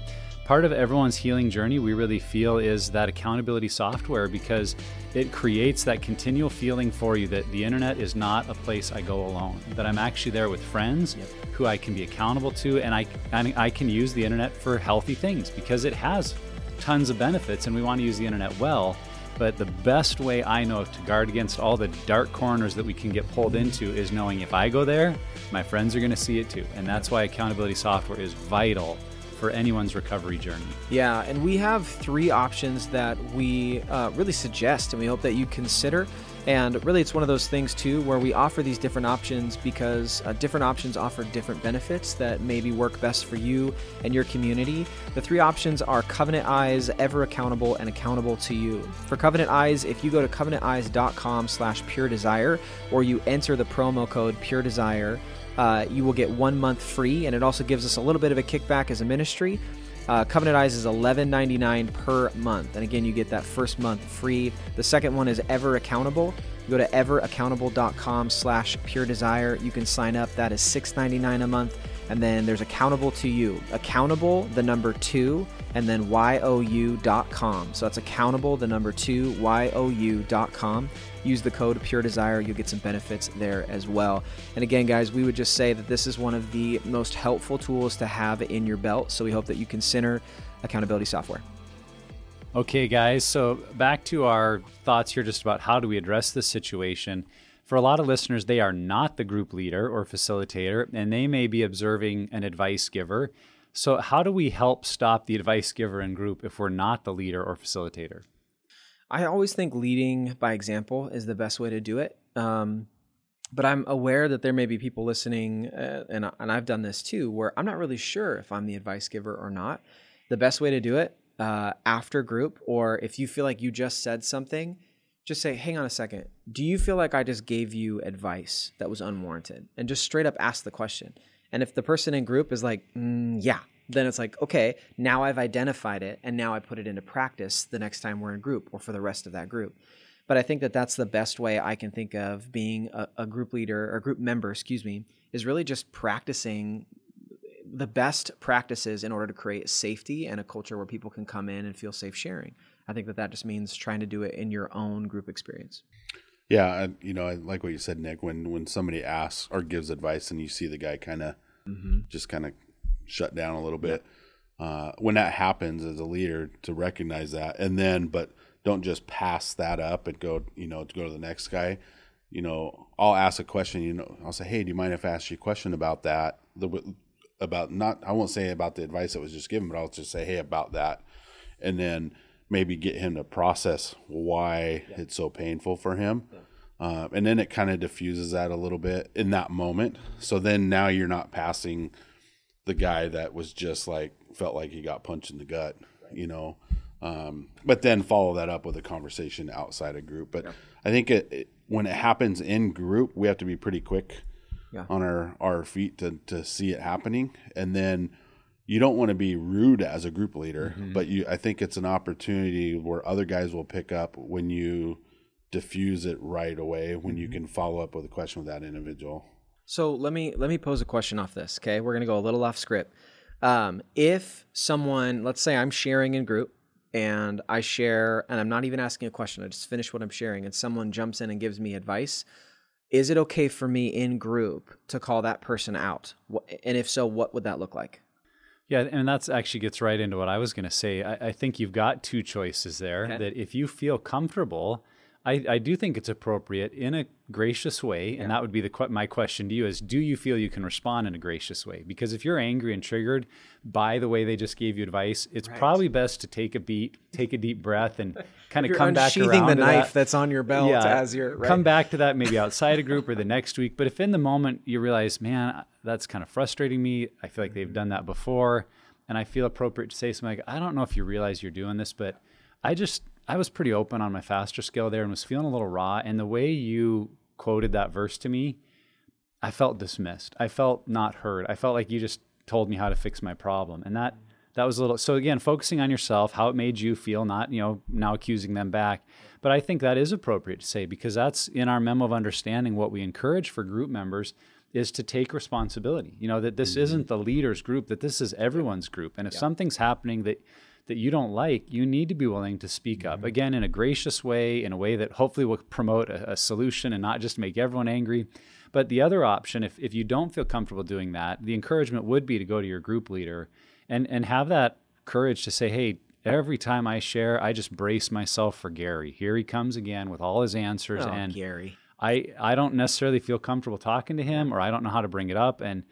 [SPEAKER 2] part of everyone's healing journey we really feel is that accountability software because it creates that continual feeling for you that the internet is not a place I go alone that I'm actually there with friends who I can be accountable to and I and I can use the internet for healthy things because it has tons of benefits and we want to use the internet well but the best way I know to guard against all the dark corners that we can get pulled into is knowing if I go there, my friends are going to see it too. And that's why accountability software is vital for anyone's recovery journey.
[SPEAKER 1] Yeah, and we have three options that we uh, really suggest and we hope that you consider. And really, it's one of those things too where we offer these different options because uh, different options offer different benefits that maybe work best for you and your community. The three options are Covenant Eyes, Ever Accountable, and Accountable to You. For Covenant Eyes, if you go to covenanteyes.com slash pure desire or you enter the promo code pure desire, uh, you will get one month free, and it also gives us a little bit of a kickback as a ministry. Uh, Covenant Eyes is $11.99 per month. And again, you get that first month free. The second one is Ever Accountable. You go to everaccountable.com slash pure desire. You can sign up. That is $6.99 a month. And then there's Accountable to You. Accountable, the number two, and then you.com. So that's accountable, the number two, you.com. Use the code Pure Desire. You'll get some benefits there as well. And again, guys, we would just say that this is one of the most helpful tools to have in your belt. So we hope that you consider accountability software.
[SPEAKER 2] Okay, guys. So back to our thoughts here just about how do we address this situation. For a lot of listeners, they are not the group leader or facilitator, and they may be observing an advice giver. So, how do we help stop the advice giver in group if we're not the leader or facilitator?
[SPEAKER 1] I always think leading by example is the best way to do it. Um, but I'm aware that there may be people listening, uh, and, and I've done this too, where I'm not really sure if I'm the advice giver or not. The best way to do it uh, after group, or if you feel like you just said something, just say, hang on a second. Do you feel like I just gave you advice that was unwarranted? And just straight up ask the question. And if the person in group is like, mm, yeah, then it's like, okay, now I've identified it and now I put it into practice the next time we're in group or for the rest of that group. But I think that that's the best way I can think of being a, a group leader or group member, excuse me, is really just practicing the best practices in order to create safety and a culture where people can come in and feel safe sharing. I think that that just means trying to do it in your own group experience.
[SPEAKER 3] Yeah, I, you know, I like what you said, Nick. When when somebody asks or gives advice, and you see the guy kind of mm-hmm. just kind of shut down a little bit, uh, when that happens as a leader, to recognize that, and then but don't just pass that up and go, you know, to go to the next guy. You know, I'll ask a question. You know, I'll say, "Hey, do you mind if I ask you a question about that?" The about not, I won't say about the advice that was just given, but I'll just say, "Hey, about that," and then maybe get him to process why yeah. it's so painful for him. Yeah. Uh, and then it kind of diffuses that a little bit in that moment. So then now you're not passing the guy that was just like felt like he got punched in the gut, you know. Um, but then follow that up with a conversation outside a group. But yeah. I think it, it, when it happens in group, we have to be pretty quick on our, our feet to, to see it happening. And then you don't want to be rude as a group leader, mm-hmm. but you I think it's an opportunity where other guys will pick up when you diffuse it right away when mm-hmm. you can follow up with a question with that individual.
[SPEAKER 1] So let me let me pose a question off this. Okay, we're gonna go a little off script. Um, if someone, let's say I'm sharing in group and I share, and I'm not even asking a question, I just finish what I'm sharing, and someone jumps in and gives me advice. Is it okay for me in group to call that person out? And if so, what would that look like?
[SPEAKER 2] Yeah, and that's actually gets right into what I was going to say. I, I, think you've got two choices there. Okay. That if you feel comfortable, I, I do think it's appropriate in a gracious way, yeah. and that would be the my question to you: is Do you feel you can respond in a gracious way? Because if you're angry and triggered by the way they just gave you advice, it's right. probably best to take a beat, take a deep breath, and kind of come back around
[SPEAKER 1] the knife
[SPEAKER 2] that.
[SPEAKER 1] that's on your belt yeah, as you're
[SPEAKER 2] right? come back to that maybe outside a group or the next week. But if in the moment you realize, man, that's kind of frustrating me. I feel like they've mm-hmm. done that before, and I feel appropriate to say something like, I don't know if you realize you're doing this, but I just I was pretty open on my faster scale there and was feeling a little raw. And the way you quoted that verse to me, I felt dismissed. I felt not heard. I felt like you just told me how to fix my problem, and that that was a little. So again, focusing on yourself, how it made you feel, not you know now accusing them back. But I think that is appropriate to say because that's in our memo of understanding what we encourage for group members is to take responsibility. You know, that this mm-hmm. isn't the leader's group, that this is everyone's group. And if yeah. something's happening that that you don't like, you need to be willing to speak up. Mm-hmm. Again, in a gracious way, in a way that hopefully will promote a, a, solution and not just make everyone angry. But the other option, if, if you don't feel comfortable doing that, the encouragement would be to go to your group leader and, and have that courage to say, hey, every time I share, I just brace myself for Gary. Here he comes again with all his answers.
[SPEAKER 1] Oh,
[SPEAKER 2] and
[SPEAKER 1] Gary.
[SPEAKER 2] I, I don't necessarily feel comfortable talking to him or I don't know how to bring it up. And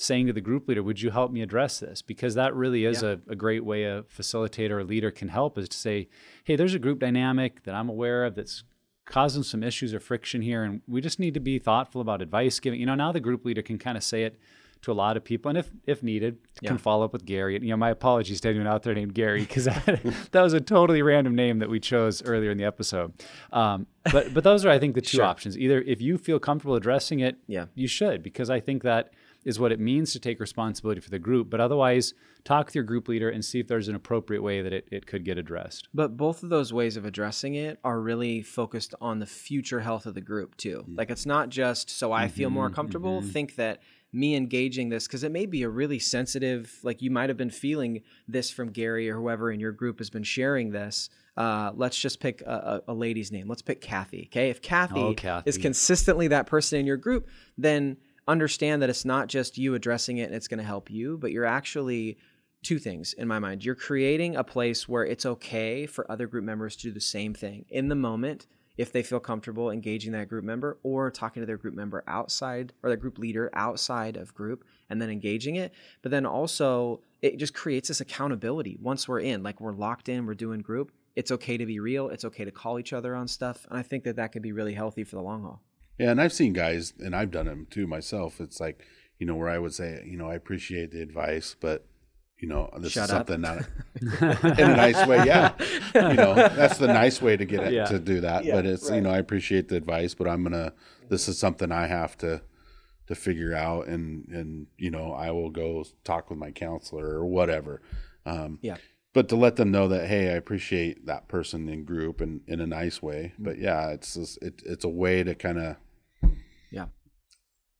[SPEAKER 2] saying to the group leader, would you help me address this? Because that really is yeah. a, a, great way a facilitator or leader can help is to say, hey, there's a group dynamic that I'm aware of that's causing some issues or friction here. And we just need to be thoughtful about advice giving. You know, now the group leader can kind of say it to a lot of people. And if, if needed, yeah. can follow up with Gary. And, You know, my apologies to anyone out there named Gary, because that, that was a totally random name that we chose earlier in the episode. Um, but, but those are, I think, the two sure. options. Either if you feel comfortable addressing it,
[SPEAKER 1] yeah.
[SPEAKER 2] you should, because I think that is what it means to take responsibility for the group. But otherwise, talk with your group leader and see if there's an appropriate way that it, it could get addressed.
[SPEAKER 1] But both of those ways of addressing it are really focused on the future health of the group too. Mm. Like it's not just so I feel more mm-hmm, comfortable. Mm-hmm. Think that me engaging this because it may be a really sensitive like you might have been feeling this from gary or whoever in your group has been sharing this uh, let's just pick a, a, a lady's name let's pick kathy okay if kathy,
[SPEAKER 2] Oh, Kathy.
[SPEAKER 1] is consistently that person in your group then understand that it's not just you addressing it and it's going to help you but you're actually two things in my mind you're creating a place where it's okay for other group members to do the same thing in the moment if they feel comfortable engaging that group member or talking to their group member outside or their group leader outside of group and then engaging it. But then also, it just creates this accountability once we're in, like we're locked in, we're doing group. It's okay to be real. It's okay to call each other on stuff. And I think that that could be really healthy for the long haul.
[SPEAKER 3] Yeah, and I've seen guys, and I've done them too myself. It's like, you know, where I would say, you know, I appreciate the advice, but you know, this
[SPEAKER 1] Shut
[SPEAKER 3] is
[SPEAKER 1] up.
[SPEAKER 3] something that in a nice way. Yeah, you know, that's the nice way to get it
[SPEAKER 2] Yeah.
[SPEAKER 3] to do that.
[SPEAKER 1] Yeah,
[SPEAKER 3] but it's you know, I appreciate the advice, but I'm gonna. This is something I have to to figure out, and and you know, I will go talk with my counselor or whatever. Um,
[SPEAKER 1] Yeah.
[SPEAKER 3] But to let them know that hey, I appreciate that person in group and in a nice way.
[SPEAKER 1] Mm-hmm.
[SPEAKER 3] But yeah, it's just, it, it's a way to kind of
[SPEAKER 1] Yeah.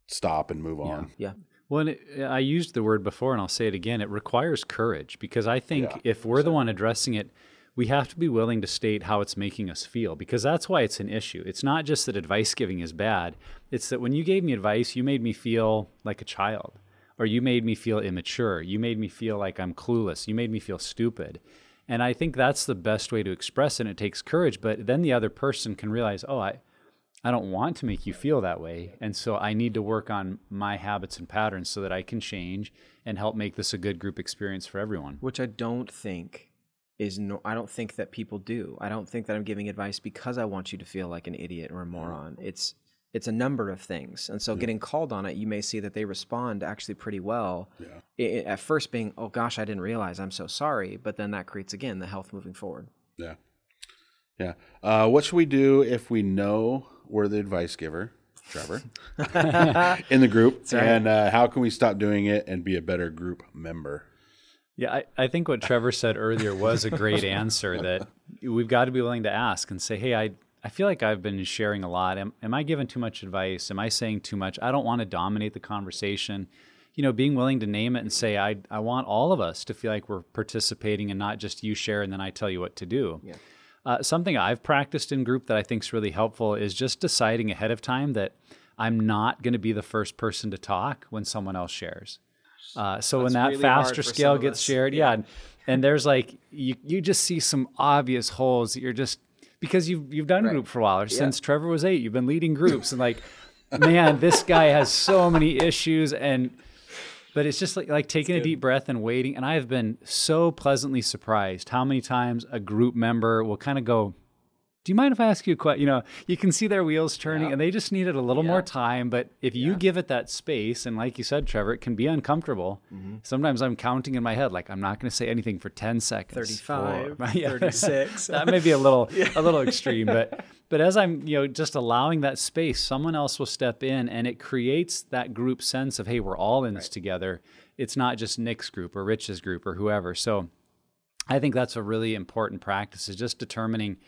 [SPEAKER 3] stop and move on.
[SPEAKER 1] Yeah.
[SPEAKER 2] Well, and it, I used the word before, and I'll say it again. It requires courage because I think
[SPEAKER 3] Yeah,
[SPEAKER 2] if we're the one addressing it, we have to be willing to state how it's making us feel because that's why it's an issue. It's not just that advice giving is bad, it's that when you gave me advice, you made me feel like a child, or you made me feel immature. You made me feel like I'm clueless. You made me feel stupid. And I think that's the best way to express it. And it takes courage, but then the other person can realize, oh, I, I don't want to make you feel that way. And so I need to work on my habits and patterns so that I can change and help make this a good group experience for everyone.
[SPEAKER 1] Which I don't think is no, I don't think that people do. I don't think that I'm giving advice because I want you to feel like an idiot or a moron. It's it's a number of things, and so getting called on it, you may see that they respond actually pretty well.
[SPEAKER 3] Yeah.
[SPEAKER 1] I- I- at first, being oh gosh, I didn't realize, I'm so sorry, but then that creates again the health moving forward.
[SPEAKER 3] Yeah. Yeah. Uh, what should we do if we know we're the advice giver, Trevor, in the group?
[SPEAKER 1] right.
[SPEAKER 3] And uh, how can we stop doing it and be a better group member?
[SPEAKER 2] Yeah, I, I think what Trevor said earlier was a great answer that we've got to be willing to ask and say, hey, I, I feel like I've been sharing a lot. Am, am I giving too much advice? Am I saying too much? I don't want to dominate the conversation. You know, being willing to name it and say, I, I want all of us to feel like we're participating and not just you share and then I tell you what to do.
[SPEAKER 1] Yeah.
[SPEAKER 2] Uh, something I've practiced in group that I think is really helpful is just deciding ahead of time that I'm not going to be the first person to talk when someone else shares. Uh, so when that
[SPEAKER 1] really
[SPEAKER 2] faster scale gets shared, yeah, and, and there's like you you just see some obvious holes that you're just because you've you've done
[SPEAKER 1] Right.
[SPEAKER 2] group for a while or since Trevor was eight, you've been leading groups and like, man, this guy has so many issues and but it's just like like taking a deep breath and waiting. And I've been so pleasantly surprised how many times a group member will kind of go, "Do you mind if I ask you a question?" You know, you can see their wheels turning, and they just needed a little more time. But if you give it that space, and like you said, Trevor, it can be uncomfortable. Mm-hmm. Sometimes I'm counting in my head, like I'm not going to say anything for ten seconds.
[SPEAKER 1] 35,
[SPEAKER 2] Four- Yeah.
[SPEAKER 1] 36.
[SPEAKER 2] that may be a little a little extreme, but but as I'm you know just allowing that space, someone else will step in, and it creates that group sense of hey, we're all in this together. It's not just Nick's group or Rich's group or whoever. So I think that's a really important practice is just determining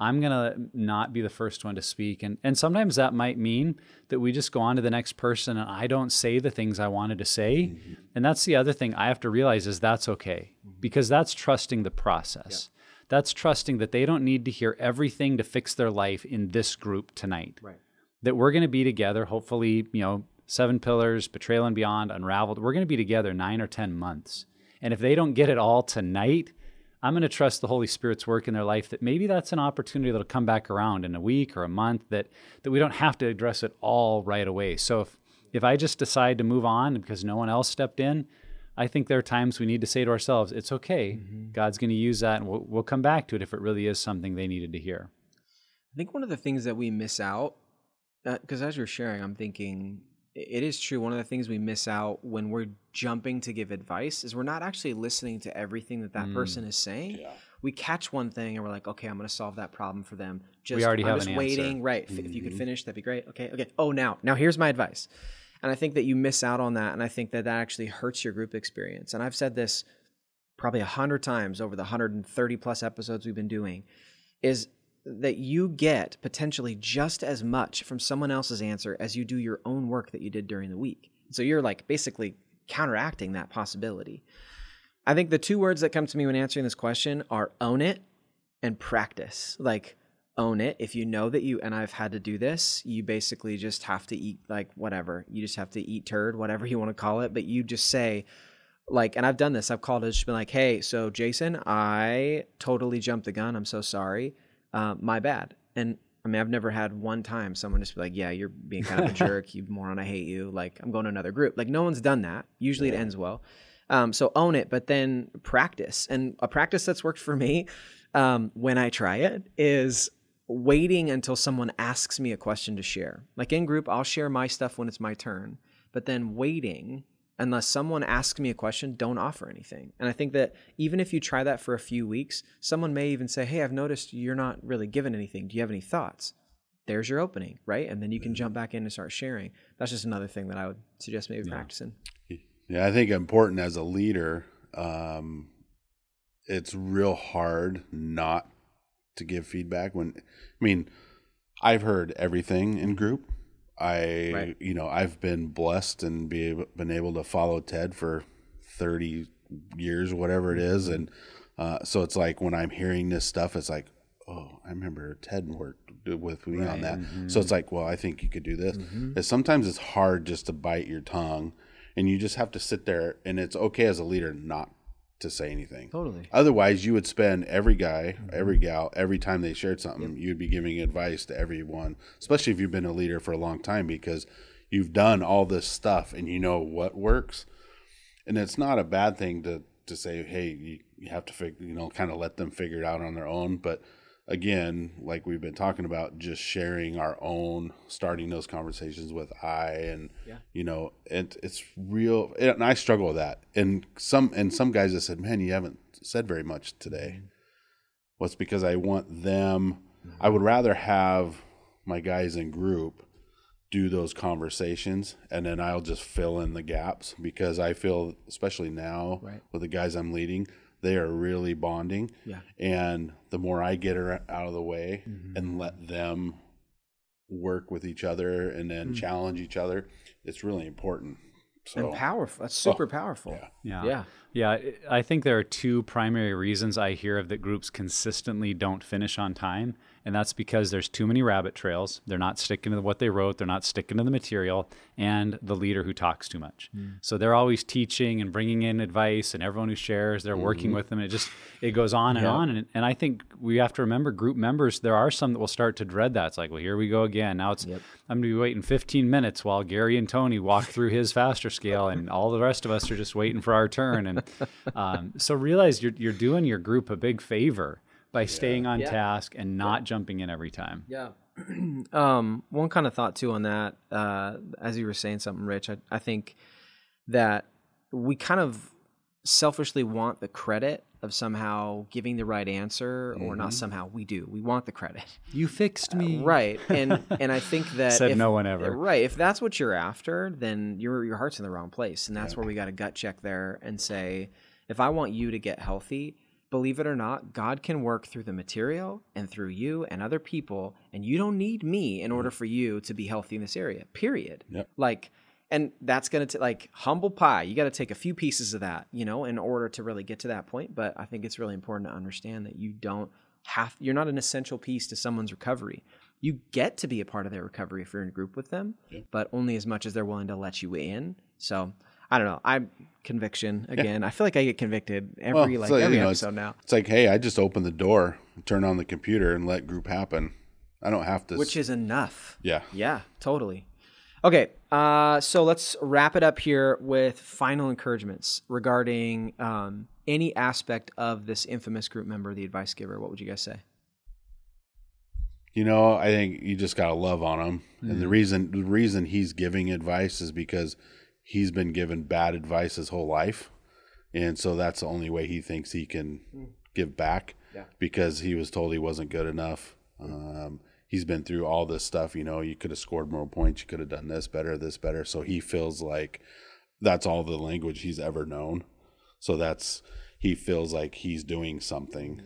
[SPEAKER 2] I'm going to not be the first one to speak. And, and sometimes that might mean that we just go on to the next person and I don't say the things I wanted to say. Mm-hmm. And that's the other thing I have to realize is that's okay mm-hmm. because that's trusting the process. That's trusting that they don't need to hear everything to fix their life in this group tonight.
[SPEAKER 1] Right.
[SPEAKER 2] That we're going to be together, hopefully, you know, seven pillars, betrayal and beyond, unraveled. We're going to be together nine or 10 months. And if they don't get it all tonight, I'm going to trust the Holy Spirit's work in their life that maybe that's an opportunity that'll come back around in a week or a month that that we don't have to address it all right away. So if if I just decide to move on because no one else stepped in, I think there are times we need to say to ourselves, it's okay. Mm-hmm. God's going to use that and we'll, we'll come back to it if it really is something they needed to hear.
[SPEAKER 1] I think one of the things that we miss out, uh, because as you're sharing, I'm thinking it is true. One of the things we miss out when we're jumping to give advice is we're not actually listening to everything that that mm. person is saying. We catch one thing and we're like, okay, I'm going to solve that problem for them. Just,
[SPEAKER 2] already
[SPEAKER 1] I'm
[SPEAKER 2] have
[SPEAKER 1] just
[SPEAKER 2] an answer.
[SPEAKER 1] waiting. Right. F- If you could mm-hmm. finish, that'd be great. Okay. Okay. Oh, now, now here's my advice. And I think that you miss out on that. And I think that that actually hurts your group experience. And I've said this probably a hundred times over the 130 plus episodes we've been doing is that you get potentially just as much from someone else's answer as you do your own work that you did during the week. So you're like basically counteracting that possibility. I think the two words that come to me when answering this question are own it and practice. Like, own it. If you know that you, and I've had to do this, you basically just have to eat like whatever. You just have to eat turd, whatever you want to call it. But you just say, like, and I've done this. I've called it, just been like, hey, so Jason, I totally jumped the gun. I'm so sorry. Uh, my bad. And I mean, I've never had one time someone just be like, yeah, you're being kind of a jerk. You moron. I hate you. Like, I'm going to another group. Like, no one's done that. Usually it ends well. Um, so own it, but then practice. And a practice that's worked for me um, when I try it is waiting until someone asks me a question to share. Like in group, I'll share my stuff when it's my turn, but then waiting unless someone asks me a question, don't offer anything. And I think that even if you try that for a few weeks, someone may even say, Hey, I've noticed you're not really giving anything. Do you have any thoughts? There's your opening, right? And then you can jump back in and start sharing. That's just another thing that I would suggest maybe practicing.
[SPEAKER 3] Yeah, I think important as a leader, um, it's real hard not to give feedback when I mean, I've heard everything in group. I
[SPEAKER 1] Right.
[SPEAKER 3] you know, I've been blessed and be able, been able to follow Ted for 30 years whatever it is mm-hmm. and uh, so it's like when I'm hearing this stuff it's like oh, I remember Ted worked with me on that. So it's mm-hmm. like, well, I think you could do this. Mm-hmm. And sometimes it's hard just to bite your tongue and you just have to sit there and it's okay as a leader not to say anything.
[SPEAKER 1] Totally.
[SPEAKER 3] Otherwise, you would spend every guy, mm-hmm. every gal, every time they shared something, you'd be giving advice to everyone, especially if you've been a leader for a long time because you've done all this stuff and you know what works. And it's not a bad thing to to say, hey, you, you have to figure, you know, kind of let them figure it out on their own. But again, like we've been talking about, just sharing our own, starting those conversations with I, and
[SPEAKER 1] Yeah.
[SPEAKER 3] you know, it, it's real. And I struggle with that. And some and some guys have said, man, you haven't said very much today. Mm-hmm. Well, it's because I want them. Mm-hmm. I would rather have my guys in group do those conversations and then I'll just fill in the gaps because I feel especially now
[SPEAKER 1] Right.
[SPEAKER 3] with the guys I'm leading they are really bonding
[SPEAKER 1] Yeah.
[SPEAKER 3] and the more I get her out of the way mm-hmm. and let them work with each other and then mm. challenge each other it's really important so
[SPEAKER 1] and powerful. That's super powerful.
[SPEAKER 3] Oh, yeah.
[SPEAKER 2] Yeah.
[SPEAKER 1] Yeah.
[SPEAKER 2] Yeah. I- I think there are two primary reasons I hear of that groups consistently don't finish on time. And that's because there's too many rabbit trails. They're not sticking to what they wrote, they're not sticking to the material, and the leader who talks too much. So they're always teaching and bringing in advice, and everyone who shares, they're working with them. It just it goes on and on. And, and I think we have to remember group members, there are some that will start to dread that. It's like, well, here we go again. Now it's I'm gonna be waiting 15 minutes while Gary and Tony walk through his faster scale, and all the rest of us are just waiting for our turn. And um, so realize you're you're doing your group a big favor by staying on
[SPEAKER 1] Yeah.
[SPEAKER 2] task and not jumping in every time.
[SPEAKER 1] Yeah. um, one kind of thought too on that, uh, as you were saying something, Rich, I, I think that we kind of selfishly want the credit of somehow giving the right answer, or not somehow we do. We want the credit,
[SPEAKER 2] You fixed me,
[SPEAKER 1] right? And and I think that
[SPEAKER 2] Said
[SPEAKER 1] if-
[SPEAKER 2] no one ever.
[SPEAKER 1] Right. If that's what you're after, then your your heart's in the wrong place, and that's where we got to gut check there and say, if I want you to get healthy, believe it or not, God can work through the material and through you and other people, and you don't need me in order mm. for you to be healthy in this area. Period.
[SPEAKER 3] Yep.
[SPEAKER 1] Like. And that's gonna t- like humble pie. You got to take a few pieces of that, you know, in order to really get to that point. But I think it's really important to understand that you don't have. You're not an essential piece to someone's recovery you get to be a part of their recovery if you're in a group with them, but only as much as they're willing to let you in. So I don't know. I'm conviction again. I feel like I get convicted every
[SPEAKER 3] Well,
[SPEAKER 1] like
[SPEAKER 3] so, you
[SPEAKER 1] every
[SPEAKER 3] know, it's-
[SPEAKER 1] episode now,
[SPEAKER 3] it's like hey I just open the door turn on the computer and let group happen I don't have to
[SPEAKER 1] which is enough.
[SPEAKER 3] yeah
[SPEAKER 1] Yeah, totally. Okay, uh, so let's wrap it up here with final encouragements regarding um, any aspect of this infamous group member, the advice giver. What would you guys say?
[SPEAKER 3] You know, I think you just gotta love on him, and
[SPEAKER 1] Mm-hmm.
[SPEAKER 3] the reason the reason he's giving advice is because he's been given bad advice his whole life, and so that's the only way he thinks he can give back.
[SPEAKER 1] Yeah.
[SPEAKER 3] because he was told he wasn't good enough. Um, he's been through all this stuff. You know, you could have scored more points. You could have done this better, this better. So he feels like that's all the language he's ever known. So that's he feels like he's doing something.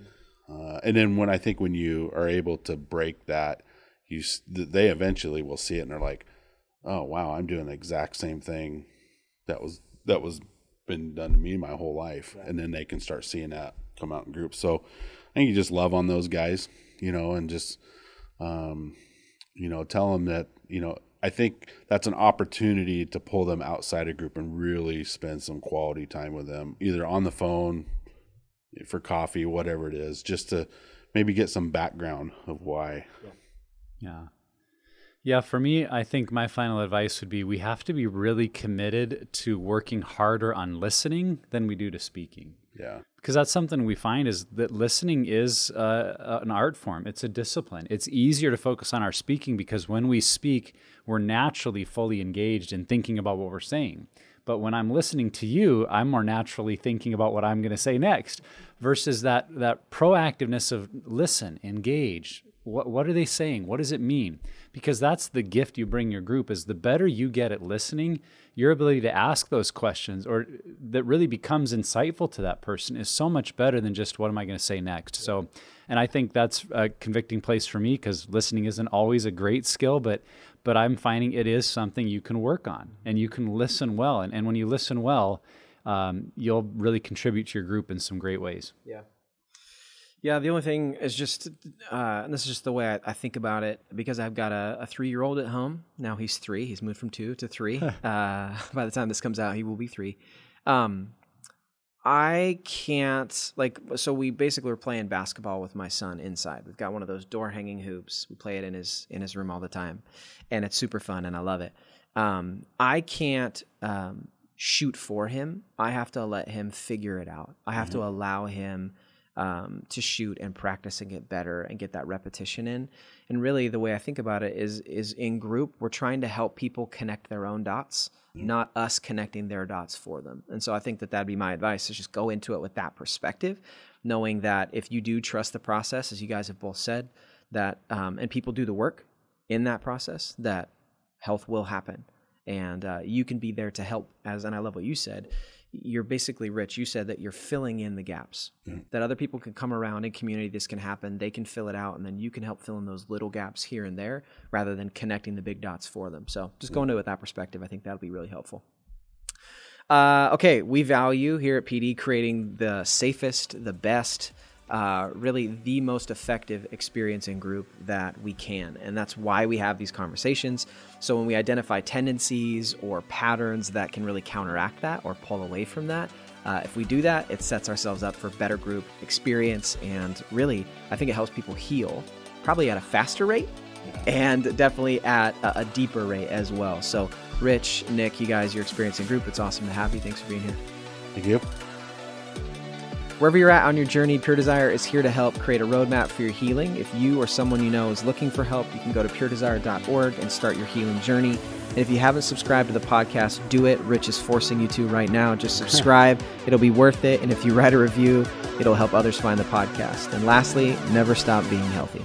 [SPEAKER 3] Uh, and then when I think when you are able to break that, you they eventually will see it and they're like, oh wow, I'm doing the exact same thing that was that was been done to me my whole life, right. and then they can start seeing that come out in groups. So I think you just love on those guys, you know, and just um, you know tell them that you know I think that's an opportunity to pull them outside a group and really spend some quality time with them, either on the phone, for coffee, whatever it is, just to maybe get some background of why.
[SPEAKER 2] Yeah. yeah. Yeah, for me, I think my final advice would be we have to be really committed to working harder on listening than we do to speaking.
[SPEAKER 3] Yeah.
[SPEAKER 2] Because that's something we find is that listening is uh, an art form. It's a discipline. It's easier to focus on our speaking because when we speak, we're naturally fully engaged in thinking about what we're saying. But when I'm listening to you, I'm more naturally thinking about what I'm going to say next versus that, that proactiveness of listen, engage, what, what are they saying? What does it mean? Because that's the gift you bring your group is the better you get at listening, your ability to ask those questions or that really becomes insightful to that person is so much better than just what am I going to say next. So, and I think that's a convicting place for me because listening isn't always a great skill, but but I'm finding it is something you can work on and you can listen well. And, and when you listen well, um, you'll really contribute to your group in some great ways.
[SPEAKER 1] Yeah. Yeah, the only thing is just, uh, and this is just the way I, I think about it, because I've got a, a three year old at home. Now he's three. He's moved from two to three. uh, by the time this comes out, he will be three. Um, I can't, like, so we basically were playing basketball with my son inside. We've got one of those door hanging hoops. We play it in his in his room all the time, and it's super fun, and I love it. Um, I can't um, shoot for him. I have to let him figure it out. I have mm-hmm. to allow him um, to shoot and practice and get better and get that repetition in. And really, the way I think about it is is in group, we're trying to help people connect their own dots, yeah. not us connecting their dots for them. And so I think that that'd be my advice: is just go into it with that perspective, knowing that if you do trust the process, as you guys have both said, that um, and people do the work in that process, that health will happen and uh, you can be there to help as and i love what you said you're basically rich. You said that you're filling in the gaps, yeah. that other people can come around in community. This can happen. They can fill it out, and then you can help fill in those little gaps here and there rather than connecting the big dots for them. So just go into it with that perspective. I think that'll be really helpful. Uh, okay, we value here at PD creating the safest, the best, uh, really the most effective experience in group that we can. And that's why we have these conversations. So when we identify tendencies or patterns that can really counteract that or pull away from that, uh, if we do that, it sets ourselves up for better group experience. And really, I think it helps people heal, probably at a faster rate and definitely at a, a deeper rate as well. So, Rich, Nick, you guys, your experience in group, it's awesome to have you. Thanks for being here.
[SPEAKER 3] Thank you.
[SPEAKER 1] Wherever you're at on your journey, Pure Desire is here to help create a roadmap for your healing. If you or someone you know is looking for help, you can go to puredesire.org and start your healing journey. And if you haven't subscribed to the podcast, do it. Rich is forcing you to right now. Just subscribe, it'll be worth it. And if you write a review, it'll help others find the podcast. And lastly, never stop being healthy.